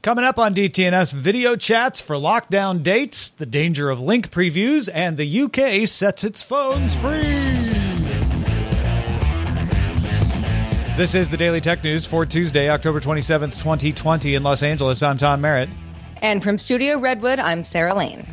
Coming up on DTNS, video chats for lockdown dates, the danger of link previews, and the UK sets its phones free. This is the Daily Tech News for Tuesday, October 27th, 2020, in Los Angeles. I'm Tom Merritt. And from Studio Redwood, I'm Sarah Lane.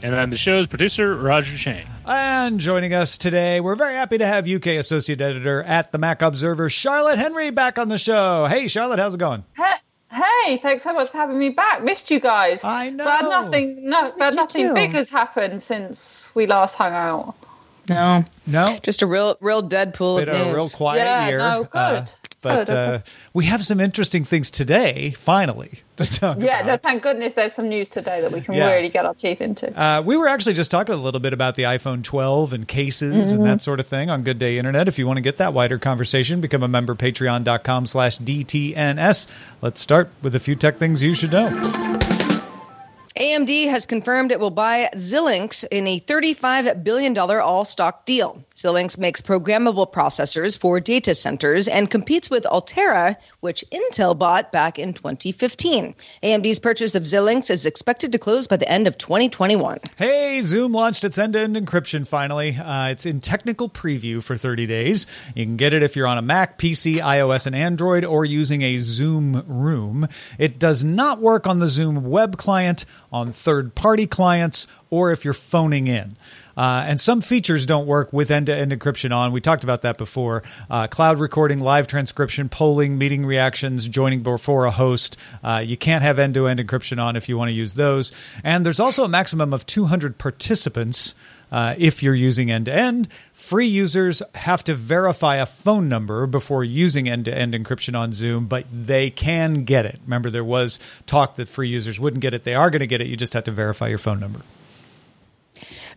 And I'm the show's producer, Roger Chang. And joining us today, we're very happy to have UK Associate Editor at the Mac Observer, Charlotte Henry, back on the show. Hey, Charlotte, how's it going? Hey, thanks so much for having me back. Missed you guys. I know. Glad nothing, no, glad nothing too. big has happened since we last hung out. No, No? just a real, real dead pool Been of a real quiet Yeah, year. no, good. uh, but okay. uh, we have some interesting things today, finally, to Yeah, no, thank goodness there's some news today that we can Yeah. really get our teeth into. Uh, we were actually just talking a little bit about the iPhone 12 and cases and Mm-hmm. that sort of thing on Good Day Internet. If you want to get that wider conversation, become a member, patreon.com slash DTNS. Let's start with a few tech things you should know. AMD has confirmed it will buy Xilinx in a $35 billion all stock deal. Xilinx makes programmable processors for data centers and competes with Altera, which Intel bought back in 2015. AMD's purchase of Xilinx is expected to close by the end of 2021. Hey, Zoom launched its end-to-end encryption finally. Uh, it's in technical preview for 30 days. You can get it if you're on a Mac, PC, iOS, and Android, or using a Zoom Room. It does not work on the Zoom web client, on third-party clients, or if you're phoning in. Uh, and some features don't work with end-to-end encryption on. We talked about that before. Uh, cloud recording, live transcription, polling, meeting reactions, joining before a host. Uh, you can't have end-to-end encryption on if you want to use those. And there's also a maximum of 200 participants. Uh, if you're using end to end, free users have to verify a phone number before using end to end encryption on Zoom, but they can get it. Remember, there was talk that free users wouldn't get it. They are going to get it. You just have to verify your phone number.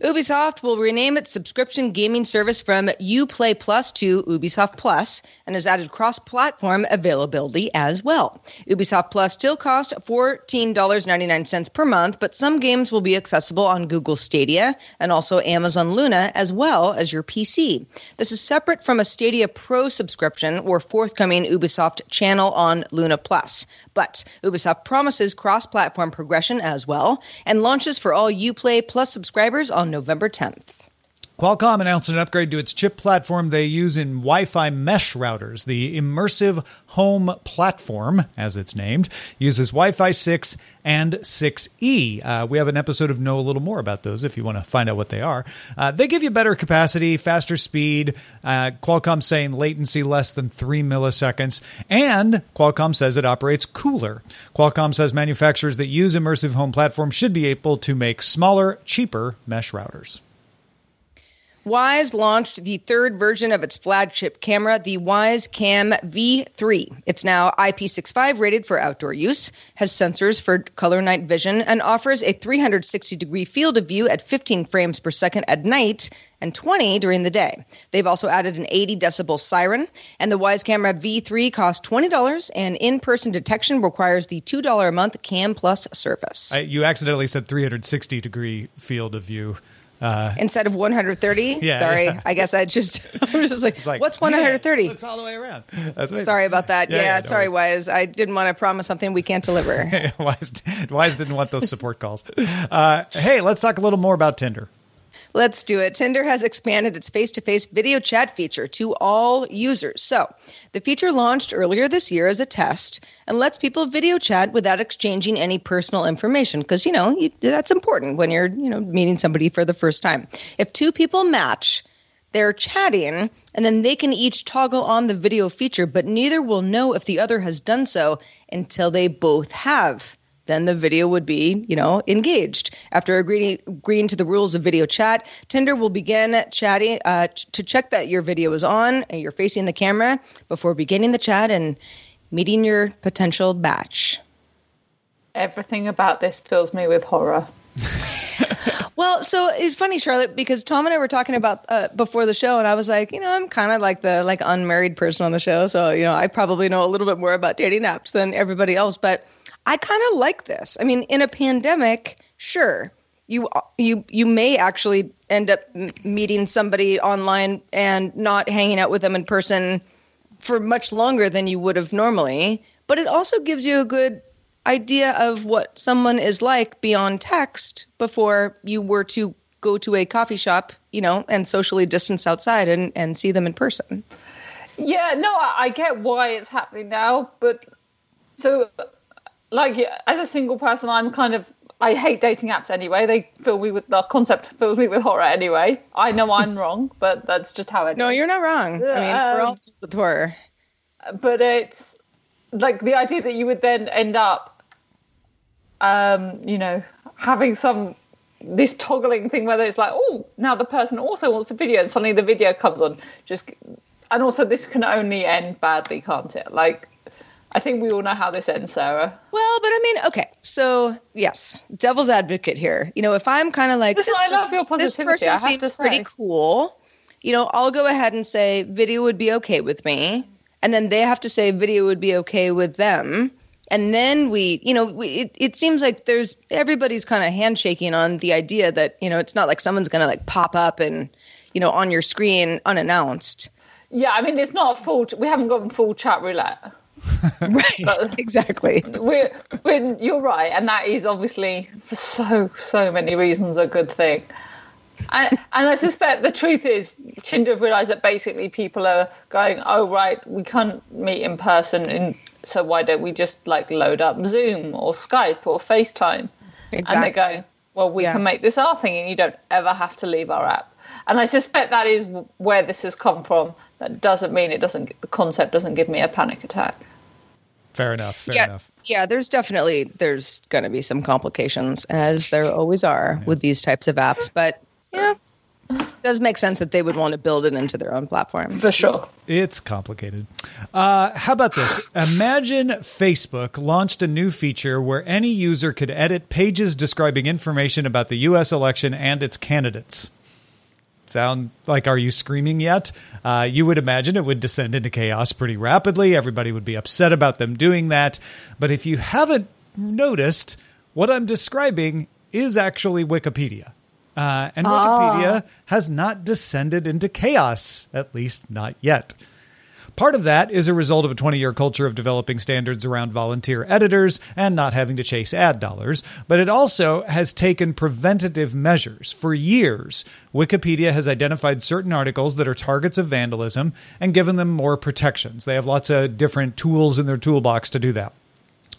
Ubisoft will rename its subscription gaming service from Uplay Plus to Ubisoft Plus and has added cross platform availability as well. Ubisoft Plus still costs $14.99 per month, but some games will be accessible on Google Stadia and also Amazon Luna as well as your PC. This is separate from a Stadia Pro subscription or forthcoming Ubisoft channel on Luna Plus. But Ubisoft promises cross platform progression as well and launches for all Uplay Plus subscribers on November 10th. Qualcomm announced an upgrade to its chip platform they use in Wi Fi mesh routers. The Immersive Home Platform, as it's named, uses Wi Fi 6 and 6E. Uh, we have an episode of Know a Little More about those if you want to find out what they are. Uh, they give you better capacity, faster speed. Uh, Qualcomm saying latency less than three milliseconds. And Qualcomm says it operates cooler. Qualcomm says manufacturers that use Immersive Home Platform should be able to make smaller, cheaper mesh routers. Wyze launched the third version of its flagship camera, the Wyze Cam V3. It's now IP65 rated for outdoor use, has sensors for color night vision, and offers a 360 degree field of view at 15 frames per second at night and 20 during the day. They've also added an 80 decibel siren, and the Wyze Camera V3 costs $20, and in person detection requires the $2 a month Cam Plus service. I, you accidentally said 360 degree field of view. Uh, Instead of 130, Yeah, sorry, yeah. I guess I just, I'm just like, like what's yeah, 130? looks all the way around. That's. Sorry about that. Yeah, Yeah, yeah, no sorry, worries. Wyze. I didn't want to promise something we can't deliver. Wyze, Wyze didn't want those support calls. Uh, hey, let's talk a little more about Tinder. Let's do it. Tinder has expanded its face to face video chat feature to all users. So, the feature launched earlier this year as a test and lets people video chat without exchanging any personal information because, you know, you, that's important when you're, you know, meeting somebody for the first time. If two people match, they're chatting and then they can each toggle on the video feature, but neither will know if the other has done so until they both have then the video would be, you know, engaged. After agreeing, agreeing to the rules of video chat, Tinder will begin chatting uh, to check that your video is on and you're facing the camera before beginning the chat and meeting your potential batch. Everything about this fills me with horror. well, so it's funny, Charlotte, because Tom and I were talking about uh, before the show, and I was like, you know, I'm kind of like the like unmarried person on the show, so you know, I probably know a little bit more about dating apps than everybody else, but I kind of like this. I mean, in a pandemic, sure, you you you may actually end up meeting somebody online and not hanging out with them in person for much longer than you would have normally, but it also gives you a good idea of what someone is like beyond text before you were to go to a coffee shop, you know, and socially distance outside and, and see them in person. Yeah, no, I, I get why it's happening now, but so like as a single person, I'm kind of I hate dating apps anyway. They fill me with the concept fills me with horror anyway. I know I'm wrong, but that's just how it. No, you're not wrong. I mean, um, we're all with horror. But it's like the idea that you would then end up, um, you know, having some this toggling thing where it's like, oh, now the person also wants a video, and suddenly the video comes on. Just and also this can only end badly, can't it? Like I think we all know how this ends, Sarah. Well, but I mean, okay, so yes, devil's advocate here. You know, if I'm kind of like this, I person, this person seems pretty cool, you know, I'll go ahead and say video would be okay with me, and then they have to say video would be okay with them. And then we, you know, we, it, it seems like there's everybody's kind of handshaking on the idea that, you know, it's not like someone's going to like pop up and, you know, on your screen unannounced. Yeah, I mean, it's not a full, we haven't gotten full chat roulette. right, exactly. We're, we're, you're right, and that is obviously for so so many reasons a good thing. And, and I suspect the truth is, Tinder have realised that basically people are going, "Oh right, we can't meet in person, and so why don't we just like load up Zoom or Skype or FaceTime?" Exactly. And they go, "Well, we yeah. can make this our thing, and you don't ever have to leave our app." And I suspect that is where this has come from. That doesn't mean it doesn't. The concept doesn't give me a panic attack. Fair enough. Fair yeah, enough. Yeah, there's definitely there's going to be some complications as there always are yeah. with these types of apps, but yeah, it does make sense that they would want to build it into their own platform. For sure. It's complicated. Uh, how about this? Imagine Facebook launched a new feature where any user could edit pages describing information about the U.S. election and its candidates sound like are you screaming yet? Uh, you would imagine it would descend into chaos pretty rapidly. Everybody would be upset about them doing that. But if you haven't noticed what i'm describing is actually wikipedia. Uh, and wikipedia oh. has not descended into chaos at least not yet Part of that is a result of a 20 year culture of developing standards around volunteer editors and not having to chase ad dollars, but it also has taken preventative measures. For years, Wikipedia has identified certain articles that are targets of vandalism and given them more protections. They have lots of different tools in their toolbox to do that.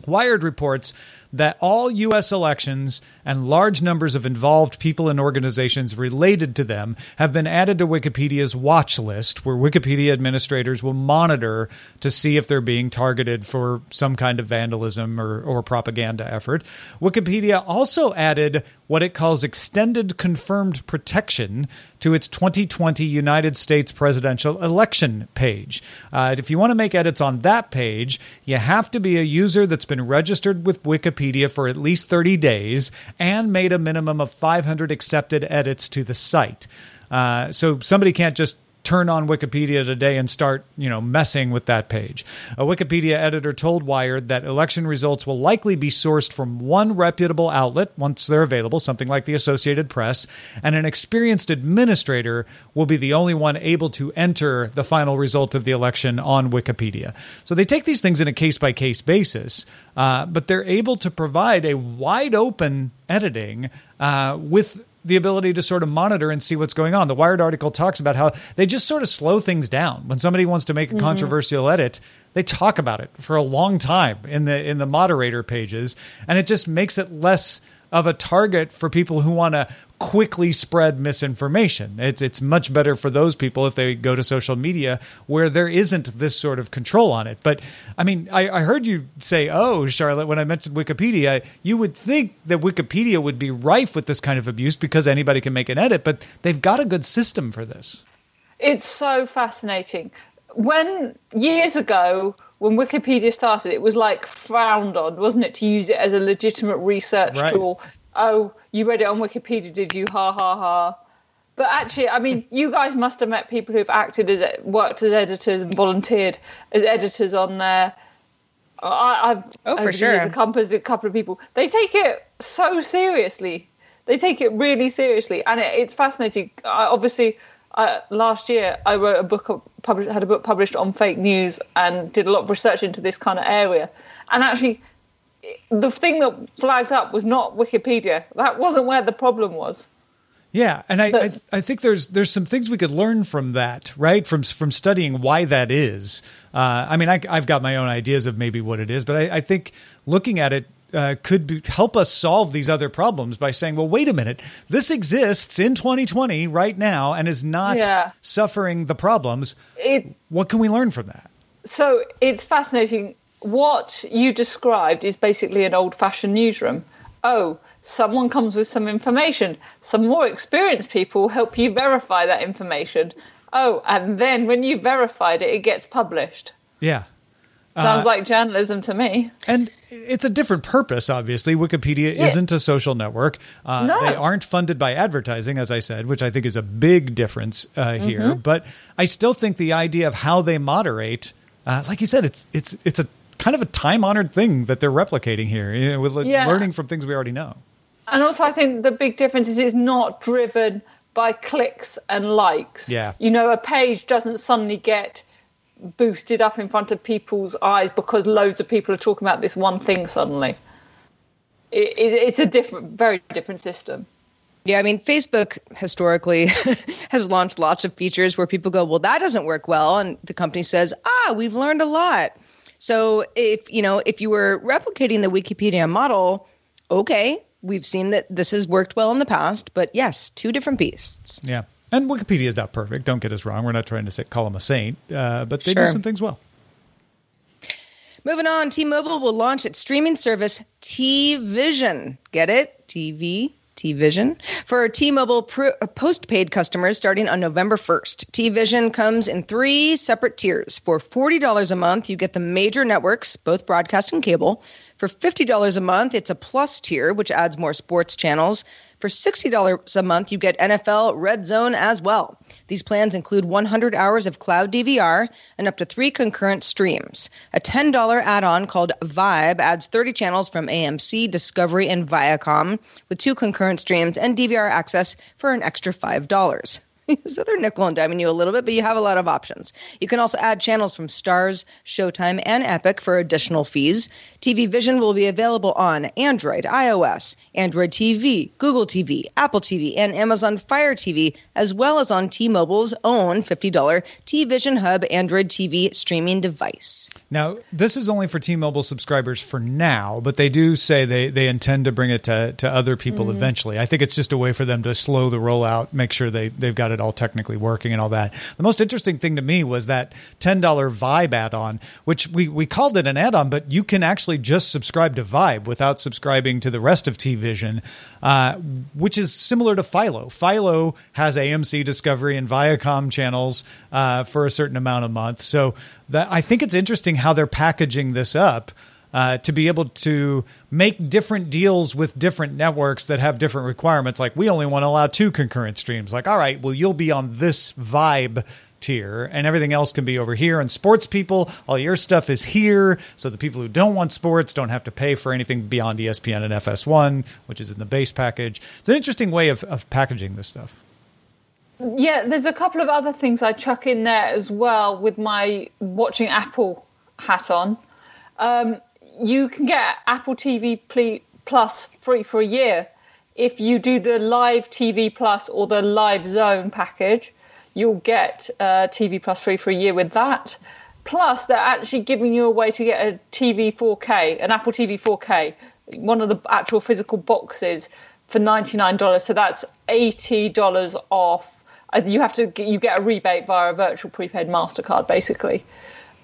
Wired reports that all U.S. elections and large numbers of involved people and organizations related to them have been added to Wikipedia's watch list, where Wikipedia administrators will monitor to see if they're being targeted for some kind of vandalism or, or propaganda effort. Wikipedia also added what it calls extended confirmed protection to its 2020 United States presidential election page. Uh, if you want to make edits on that page, you have to be a user that's been registered with Wikipedia Wikipedia for at least 30 days and made a minimum of 500 accepted edits to the site. Uh, so somebody can't just turn on Wikipedia today and start, you know, messing with that page. A Wikipedia editor told Wired that election results will likely be sourced from one reputable outlet once they're available, something like the Associated Press, and an experienced administrator will be the only one able to enter the final result of the election on Wikipedia. So they take these things in a case by case basis, uh, but they're able to provide a wide open editing uh, with the ability to sort of monitor and see what's going on. The Wired article talks about how they just sort of slow things down. When somebody wants to make a mm-hmm. controversial edit, they talk about it for a long time in the in the moderator pages, and it just makes it less of a target for people who want to quickly spread misinformation. It's it's much better for those people if they go to social media where there isn't this sort of control on it. But I mean, I, I heard you say, "Oh, Charlotte," when I mentioned Wikipedia. You would think that Wikipedia would be rife with this kind of abuse because anybody can make an edit, but they've got a good system for this. It's so fascinating. When years ago, when Wikipedia started, it was like frowned on, wasn't it, to use it as a legitimate research Right. tool? Oh, you read it on Wikipedia, did you? Ha ha ha. But actually, I mean, you guys must have met people who've acted as worked as editors and volunteered as editors on there. I, I've Oh, for over the sure. years accompanied a couple of people. They take it so seriously. They take it really seriously, and it, it's fascinating. I, obviously, uh, last year I wrote a book, published, had a book published on fake news, and did a lot of research into this kind of area. And actually, the thing that flagged up was not Wikipedia. That wasn't where the problem was. Yeah, and I, I I think there's there's some things we could learn from that, right? From from studying why that is. Uh, I mean, I, I've got my own ideas of maybe what it is, but I, I think looking at it uh, could be, help us solve these other problems by saying, well, wait a minute, this exists in 2020 right now and is not Yeah. suffering the problems. It What can we learn from that? so it's fascinating. What you described is basically an old fashioned newsroom. Oh, someone comes with some information. Some more experienced people help you verify that information. Oh, and then when you verified it, it gets published. Yeah. Sounds like journalism to me. And it's a different purpose, obviously. Wikipedia Yeah. isn't a social network. Uh, No. They aren't funded by advertising, as I said, which I think is a big difference uh, Mm-hmm. here. But I still think the idea of how they moderate, uh, like you said, it's it's it's a kind of a time honored thing that they're replicating here, you know, with Yeah. learning from things we already know. And also, I think the big difference is it's not driven by clicks and likes. Yeah. You know, a page doesn't suddenly get boosted up in front of people's eyes because loads of people are talking about this one thing suddenly. It, it, it's a different, very different system. Yeah, I mean, Facebook historically has launched lots of features where people go, well, that doesn't work well. And the company says, ah, we've learned a lot. So if, you know, if you were replicating the Wikipedia model, okay, we've seen that this has worked well in the past, but yes, two different beasts. Yeah. And Wikipedia is not perfect. Don't get us wrong. We're not trying to say, call them a saint, uh, but they do some things well. Moving on, T-Mobile will launch its streaming service T-Vision. Get it? TV, T-Vision for T-Mobile pro- uh, postpaid customers starting on November 1st. T-Vision comes in three separate tiers. For $40 a month, you get the major networks, both broadcast and cable. For $50 a month, it's a plus tier, which adds more sports channels. For $60 a month, you get NFL Red Zone as well. These plans include 100 hours of cloud DVR and up to three concurrent streams. A $10 add on called Vibe adds 30 channels from AMC, Discovery, and Viacom with two concurrent streams and DVR access for an extra $5. so they're nickel and diming you a little bit, but you have a lot of options. You can also add channels from Starz, Showtime, and Epix for additional fees. TV Vision will be available on Android, iOS, Android TV, Google TV, Apple TV, and Amazon Fire TV, as well as on T-Mobile's own $50 T-Vision Hub Android TV streaming device. Now, this is only for T-Mobile subscribers for now, but they do say they, they intend to bring it to, to other people mm-hmm. eventually. I think it's just a way for them to slow the rollout, make sure they, they've got it all technically working and all that. The most interesting thing to me was that $10 Vibe add-on, which we, we called it an add-on, but you can actually just subscribe to Vibe without subscribing to the rest of T-Vision, uh, which is similar to Philo. Philo has AMC Discovery and Viacom channels uh, for a certain amount a month. So that I think it's interesting how they're packaging this up. Uh, to be able to make different deals with different networks that have different requirements, like we only want to allow two concurrent streams. Like, all right, well, you'll be on this vibe tier, and everything else can be over here. And sports people, all your stuff is here, so the people who don't want sports don't have to pay for anything beyond ESPN and FS1, which is in the base package. It's an interesting way of, of packaging this stuff. Yeah, there's a couple of other things I chuck in there as well with my watching Apple hat on. Um, you can get Apple TV Plus free for a year. if you do the live TV Plus or the Live Zone package, you'll get uh, TV Plus free for a year with that. Plus, they're actually giving you a way to get a TV 4K, an Apple TV 4K, one of the actual physical boxes for $99. So that's $80 off. Uh, you have to you get a rebate via a virtual prepaid Mastercard, basically.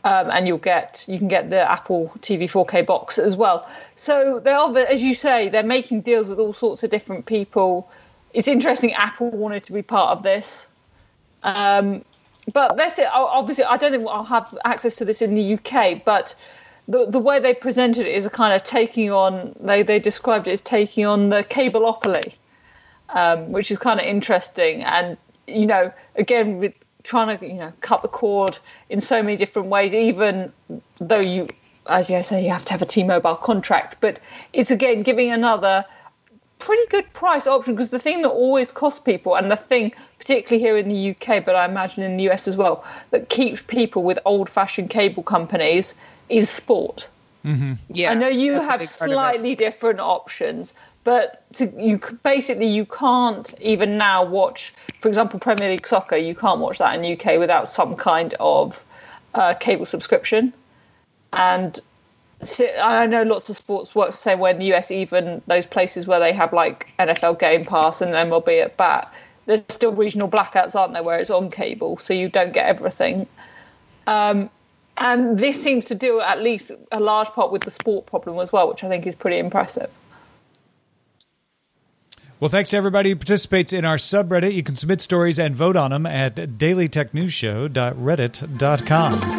Um, and you'll get you can get the Apple TV 4K box as well. So they are, as you say, they're making deals with all sorts of different people. It's interesting. Apple wanted to be part of this, um, but that's it. Obviously, I don't think I'll have access to this in the UK, but the the way they presented it is a kind of taking on. They they described it as taking on the cableopoly, um, which is kind of interesting. And you know, again with trying to you know cut the cord in so many different ways even though you as you say you have to have a t-mobile contract but it's again giving another pretty good price option because the thing that always costs people and the thing particularly here in the uk but i imagine in the us as well that keeps people with old-fashioned cable companies is sport mm-hmm. Yeah, I know you have big part of it. slightly different options, but to, you basically you can't even now watch, for example, Premier League soccer. You can't watch that in the UK without some kind of uh, cable subscription. And si- I know lots of sports work the same way in the US. Even those places where they have like NFL Game Pass and MLB at bat, there's still regional blackouts, aren't there, where it's on cable, so you don't get everything. Um, and this seems to do at least a large part with the sport problem as well, which I think is pretty impressive. Well, thanks to everybody who participates in our subreddit. You can submit stories and vote on them at dailytechnewsshow.reddit.com.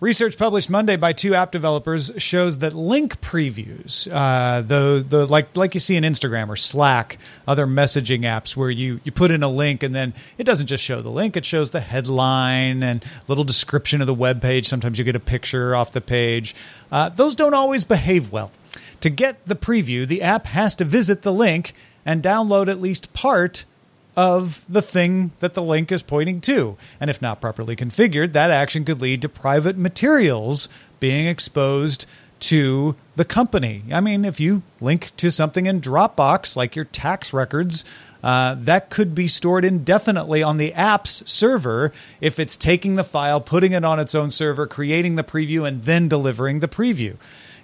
Research published Monday by two app developers shows that link previews, uh, the the like like you see in Instagram or Slack, other messaging apps, where you you put in a link and then it doesn't just show the link; it shows the headline and little description of the web page. Sometimes you get a picture off the page. Uh, those don't always behave well. To get the preview, the app has to visit the link and download at least part of the thing that the link is pointing to. And if not properly configured, that action could lead to private materials being exposed to the company. I mean, if you link to something in Dropbox, like your tax records, uh, that could be stored indefinitely on the app's server if it's taking the file, putting it on its own server, creating the preview, and then delivering the preview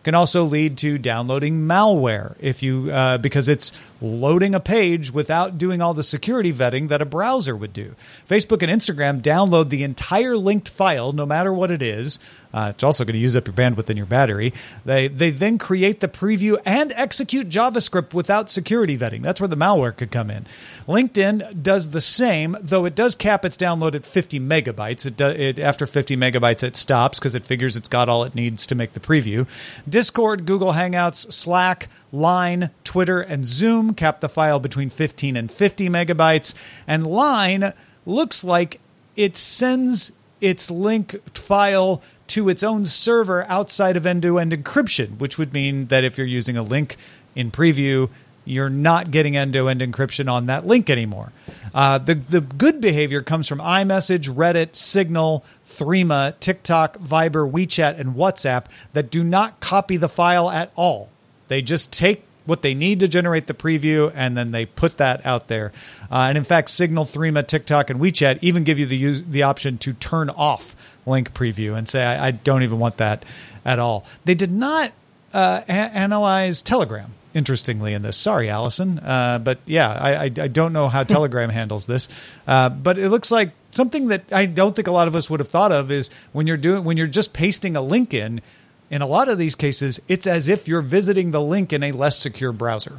can also lead to downloading malware if you uh, because it's loading a page without doing all the security vetting that a browser would do. Facebook and Instagram download the entire linked file, no matter what it is. Uh, it's also going to use up your bandwidth and your battery. They they then create the preview and execute JavaScript without security vetting. That's where the malware could come in. LinkedIn does the same, though it does cap its download at 50 megabytes. It, do, it after 50 megabytes it stops because it figures it's got all it needs to make the preview. Discord, Google Hangouts, Slack, Line, Twitter, and Zoom cap the file between 15 and 50 megabytes. And Line looks like it sends its link file to its own server outside of end to end encryption, which would mean that if you're using a link in preview, you're not getting end to end encryption on that link anymore. Uh, the, the good behavior comes from iMessage, Reddit, Signal, Threema, TikTok, Viber, WeChat, and WhatsApp that do not copy the file at all. They just take what they need to generate the preview and then they put that out there. Uh, and in fact, Signal, Threema, TikTok, and WeChat even give you the the option to turn off link preview and say I, I don't even want that at all. They did not uh, a- analyze Telegram. Interestingly, in this, sorry, Allison, uh, but yeah, I, I, I don't know how Telegram handles this, uh, but it looks like something that I don't think a lot of us would have thought of is when you're doing when you're just pasting a link in. In a lot of these cases, it's as if you're visiting the link in a less secure browser.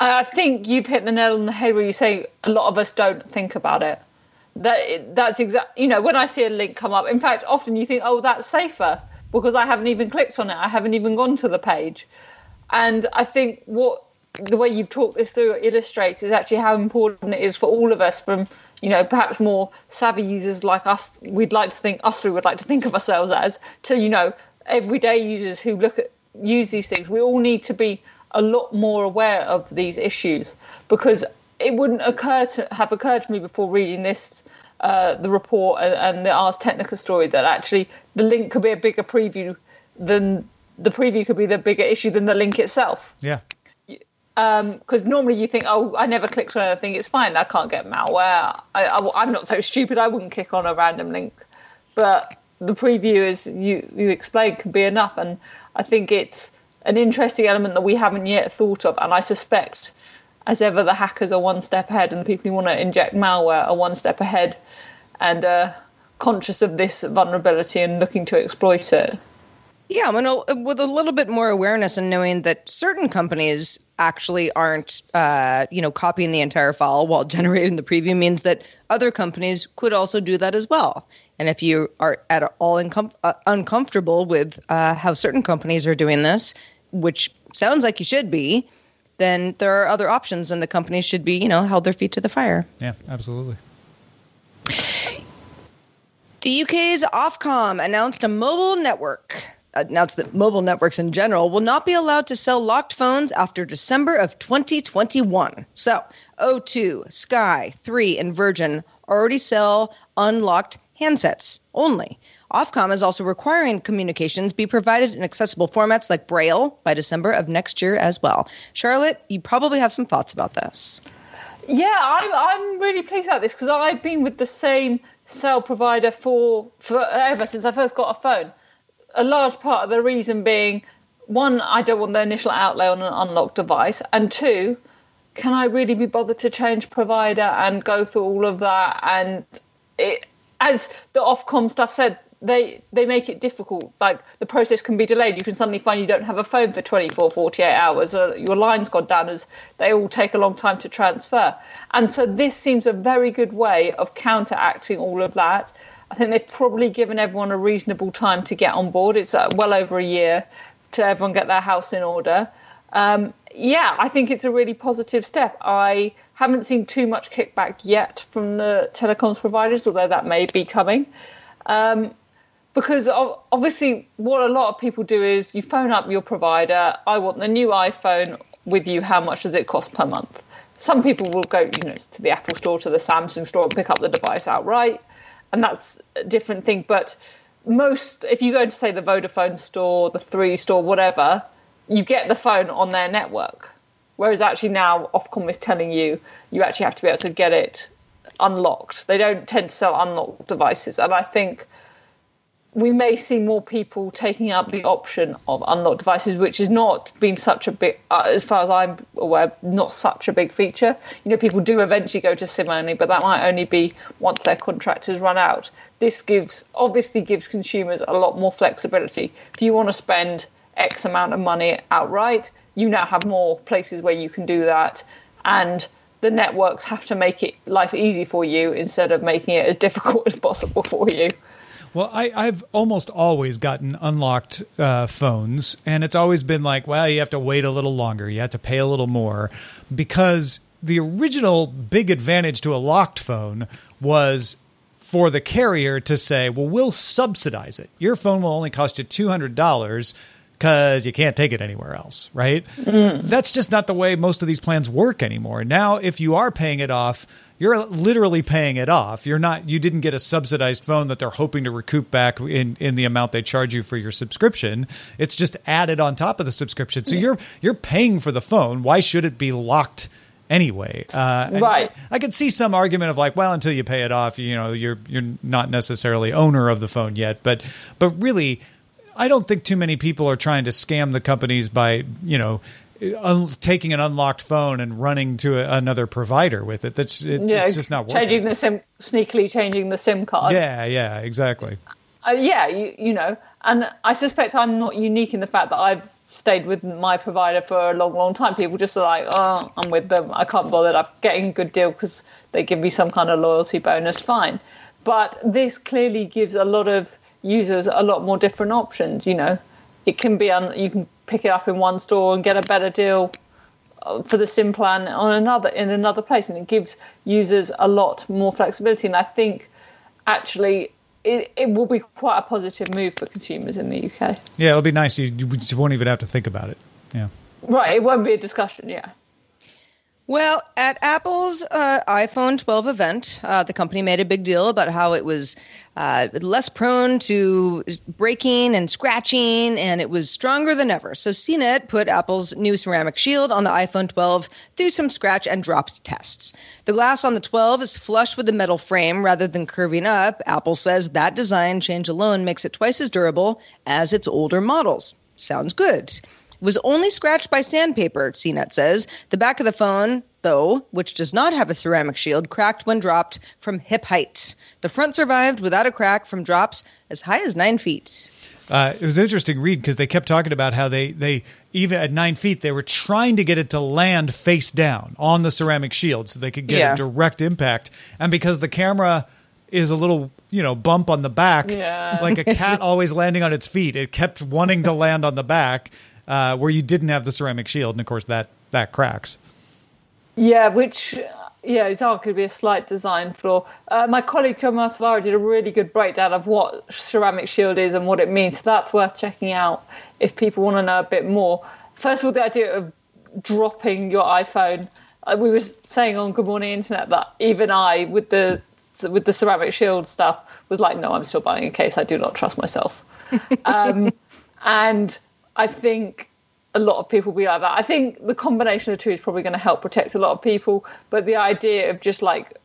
I think you've hit the nail on the head where you say a lot of us don't think about it. That that's exact. You know, when I see a link come up, in fact, often you think, "Oh, that's safer," because I haven't even clicked on it. I haven't even gone to the page. And I think what the way you've talked this through illustrates is actually how important it is for all of us, from you know perhaps more savvy users like us. We'd like to think us three would like to think of ourselves as to you know everyday users who look at use these things. We all need to be a lot more aware of these issues because it wouldn't occur to have occurred to me before reading this uh, the report and, and the Ars Technica story that actually the link could be a bigger preview than the preview could be the bigger issue than the link itself. Yeah. Because um, normally you think, oh, I never clicked on anything, it's fine, I can't get malware. I, I'm not so stupid, I wouldn't click on a random link. But the preview, as you, you explained, can be enough. And I think it's an interesting element that we haven't yet thought of. And I suspect as ever, the hackers are one step ahead, and the people who want to inject malware are one step ahead, and uh, conscious of this vulnerability and looking to exploit it. Yeah, I mean, with a little bit more awareness and knowing that certain companies actually aren't, uh, you know, copying the entire file while generating the preview means that other companies could also do that as well. And if you are at all incom- uh, uncomfortable with uh, how certain companies are doing this, which sounds like you should be, then there are other options, and the companies should be, you know, held their feet to the fire. Yeah, absolutely. The UK's Ofcom announced a mobile network announced that mobile networks in general will not be allowed to sell locked phones after December of 2021. So, O2, Sky, 3, and Virgin already sell unlocked handsets only. Ofcom is also requiring communications be provided in accessible formats like Braille by December of next year as well. Charlotte, you probably have some thoughts about this. Yeah, I'm, I'm really pleased about this because I've been with the same cell provider for forever since I first got a phone. A large part of the reason being one, I don't want the initial outlay on an unlocked device, and two, can I really be bothered to change provider and go through all of that? And it, as the Ofcom stuff said, they they make it difficult. Like the process can be delayed. You can suddenly find you don't have a phone for 24 48 hours or your line's gone down as they all take a long time to transfer. And so this seems a very good way of counteracting all of that i think they've probably given everyone a reasonable time to get on board. It's uh, well over a year to everyone get their house in order. Um, yeah i think it's a really positive step. I haven't seen too much kickback yet from the telecoms providers although that may be coming. Um, because obviously what a lot of people do is you phone up your provider i want the new iphone with you how much does it cost per month? Some people will go you know to the apple store to the samsung store and pick up the device outright and that's a different thing but most if you go to say the vodafone store the three store whatever you get the phone on their network. Whereas actually now ofcom is telling you you actually have to be able to get it unlocked. They don't tend to sell unlocked devices. And i think we may see more people taking up the option of unlocked devices, which has not been such a big, uh, as far as I'm aware, not such a big feature. You know, people do eventually go to SIM only, but that might only be once their contract has run out. This gives, obviously, gives consumers a lot more flexibility. If you want to spend X amount of money outright, you now have more places where you can do that, and the networks have to make it life easy for you instead of making it as difficult as possible for you. Well, I, have almost always gotten unlocked uh, phones, and it's always been like, well, you have to wait a little longer, you have to pay a little more, because the original big advantage to a locked phone was for the carrier to say, well, we'll subsidize it. Your phone will only cost you two hundred dollars because you can't take it anywhere else, right? That's just not the way most of these plans work anymore. Now, if you are paying it off, you're literally paying it off. You're not you didn't get a subsidized phone that they're hoping to recoup back in in the amount they charge you for your subscription. It's just added on top of the subscription. So you're you're paying for the phone. Why should it be locked anyway? Uh, Right. I could see some argument of like, well, until you pay it off, you know, you're you're not necessarily owner of the phone yet. But but really, I don't think too many people are trying to scam the companies by you know. Un- taking an unlocked phone and running to a, another provider with it. That's it, Yeah, it's just not working. changing the sim, sneakily changing the SIM card. Yeah, yeah, exactly. Uh, yeah, you, you know, and I suspect I'm not unique in the fact that I've stayed with my provider for a long, long time. People just are like, oh, I'm with them. I can't bother. I'm getting a good deal because they give me some kind of loyalty bonus. Fine. But this clearly gives a lot of users a lot more different options. You know, it can be on, you can pick it up in one store and get a better deal uh, for the sim plan on another in another place, and it gives users a lot more flexibility. And I think actually it, it will be quite a positive move for consumers in the UK. Yeah, it'll be nice. You, you won't even have to think about it. Yeah. Right, it won't be a discussion. Yeah. Well, at Apple's uh, iPhone 12 event, uh, the company made a big deal about how it was uh, less prone to breaking and scratching, and it was stronger than ever. So CNET put Apple's new ceramic shield on the iPhone 12 through some scratch and drop tests. The glass on the 12 is flush with the metal frame rather than curving up. Apple says that design change alone makes it twice as durable as its older models. Sounds good was only scratched by sandpaper, CNET says. The back of the phone, though, which does not have a ceramic shield, cracked when dropped from hip height. The front survived without a crack from drops as high as nine feet. Uh, it was an interesting read because they kept talking about how they, they even at nine feet they were trying to get it to land face down on the ceramic shield so they could get Yeah. a direct impact and because the camera is a little you know bump on the back Yeah. like a cat always landing on its feet it kept wanting to land on the back uh, where you didn't have the ceramic shield and of course that that cracks Yeah, which uh, yeah is arguably a slight design flaw. Uh, my colleague John Masavara did a really good breakdown of what ceramic shield is and what it means. So that's worth checking out if people want to know a bit more. First of all, the idea of dropping your iPhone. Uh, we were saying on Good Morning Internet that even I, with the with the ceramic shield stuff, was like, no, I'm still buying a case. I do not trust myself. um, and I think a lot of people will be like that. I think the combination of the two is probably going to help protect a lot of people. But the idea of just like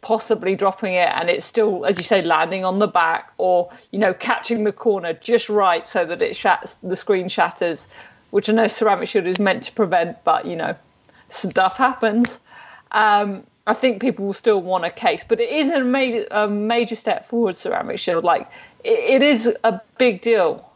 possibly dropping it and it's still, as you say, landing on the back or you know catching the corner just right so that it shatters, the screen shatters, which I know ceramic shield is meant to prevent, but you know stuff happens. Um, I think people will still want a case, but it is a major, a major step forward. Ceramic shield, like it, it is a big deal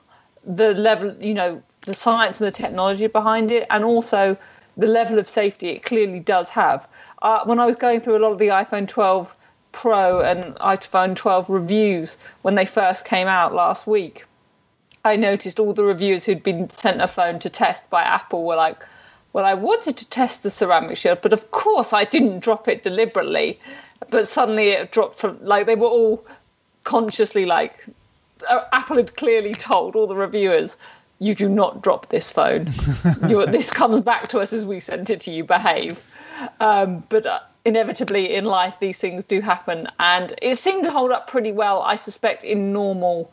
the level, you know, the science and the technology behind it, and also the level of safety it clearly does have. Uh, when I was going through a lot of the iPhone 12 Pro and iPhone 12 reviews when they first came out last week, I noticed all the reviewers who'd been sent a phone to test by Apple were like, well, I wanted to test the ceramic shield, but of course I didn't drop it deliberately. But suddenly it dropped from, like, they were all consciously like, Apple had clearly told all the reviewers, you do not drop this phone. you, this comes back to us as we sent it to you. Behave. Um, but uh, inevitably in life, these things do happen, and it seemed to hold up pretty well. I suspect in normal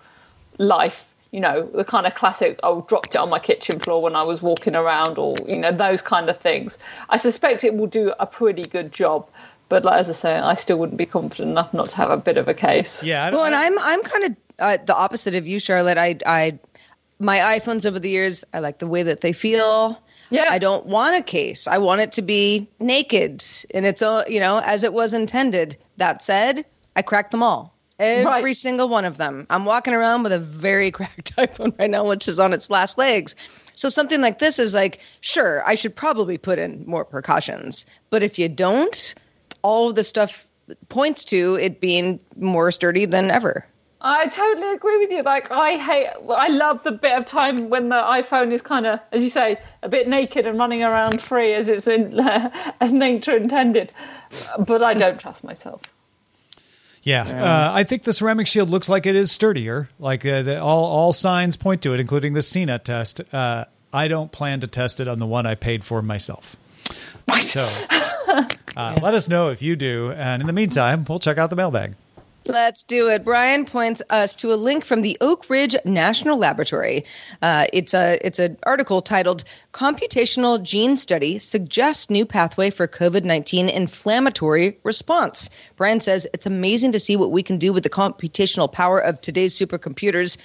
life. You know, the kind of classic, oh, dropped it on my kitchen floor when I was walking around, or, you know, those kind of things. I suspect it will do a pretty good job. But like, as I say, I still wouldn't be confident enough not to have a bit of a case. yeah Well, and I'm I'm kind of uh, the opposite of you, Charlotte. I I my iPhones over the years, I like the way that they feel. Yeah. I don't want a case. I want it to be naked in its own, you know, as it was intended. That said, I cracked them all. Every Right. single one of them. I'm walking around with a very cracked iPhone right now, which is on its last legs. So something like this is like, sure, I should probably put in more precautions. But if you don't, all of the stuff points to it being more sturdy than ever. I totally agree with you. Like, I hate, I love the bit of time when the iPhone is kind of, as you say, a bit naked and running around free as it's in, as nature intended. But I don't trust myself. Yeah, uh, I think the ceramic shield looks like it is sturdier. Like uh, the, all all signs point to it, including the CNET test. Uh, I don't plan to test it on the one I paid for myself. So uh, let us know if you do. And in the meantime, we'll check out the mailbag. Let's do it. Brian points us to a link from the Oak Ridge National Laboratory. Uh, it's a it's an article titled "Computational Gene Study Suggests New Pathway for COVID-19 Inflammatory Response." Brian says it's amazing to see what we can do with the computational power of today's supercomputers.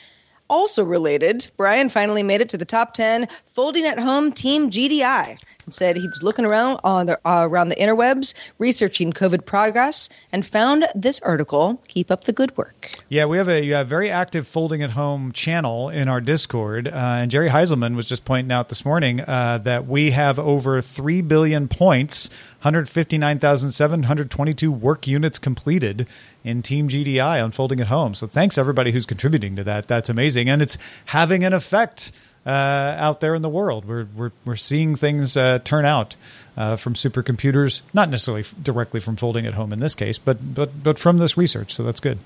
Also related, Brian finally made it to the top 10 folding at home team GDI and said he was looking around on the, uh, around the interwebs researching COVID progress and found this article. Keep up the good work. Yeah, we have a, a very active folding at home channel in our Discord. Uh, and Jerry Heiselman was just pointing out this morning uh, that we have over 3 billion points, 159,722 work units completed in Team GDI on folding at home. So thanks everybody who's contributing to that. That's amazing. And it's having an effect. Uh, out there in the world, we're we're, we're seeing things uh, turn out uh, from supercomputers, not necessarily directly from folding at home in this case, but but but from this research. So that's good.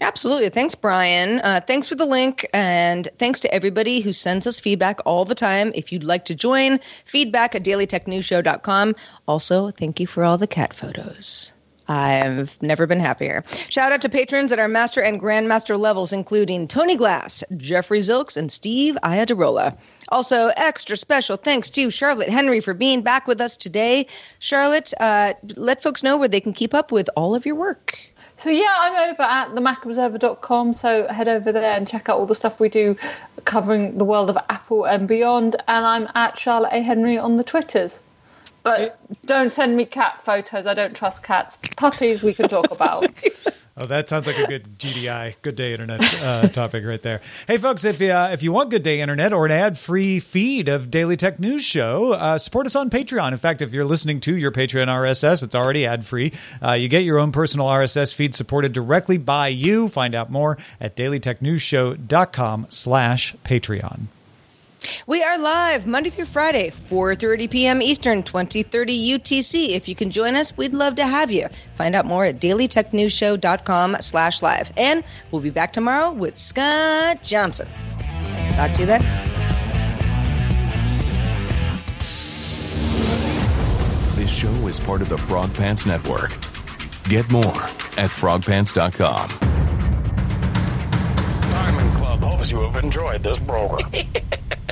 Absolutely. Thanks, Brian. Uh, thanks for the link. And thanks to everybody who sends us feedback all the time. If you'd like to join, feedback at dailytechnewsshow.com. Also, thank you for all the cat photos. I've never been happier. Shout out to patrons at our master and grandmaster levels, including Tony Glass, Jeffrey Zilks, and Steve Iadarola. Also, extra special thanks to Charlotte Henry for being back with us today. Charlotte, uh, let folks know where they can keep up with all of your work. So yeah, I'm over at themacobserver.com. So head over there and check out all the stuff we do covering the world of Apple and beyond. And I'm at Charlotte A. Henry on the Twitters. But don't send me cat photos. I don't trust cats. Puppies we can talk about. Oh, that sounds like a good GDI, Good Day Internet uh, topic right there. Hey, folks, if uh, if you want Good Day Internet or an ad free feed of Daily Tech News Show, uh, support us on Patreon. In fact, if you're listening to your Patreon RSS, it's already ad free. Uh, you get your own personal RSS feed supported directly by you. Find out more at dailytechnewsshow.com slash Patreon. We are live Monday through Friday, 4:30 p.m. Eastern, 2030 UTC. If you can join us, we'd love to have you. Find out more at dailytechnewsshow.com/live. slash live. And we'll be back tomorrow with Scott Johnson. Talk to you then. This show is part of the Frog Pants Network. Get more at frogpants.com. Diamond Club hopes you have enjoyed this program.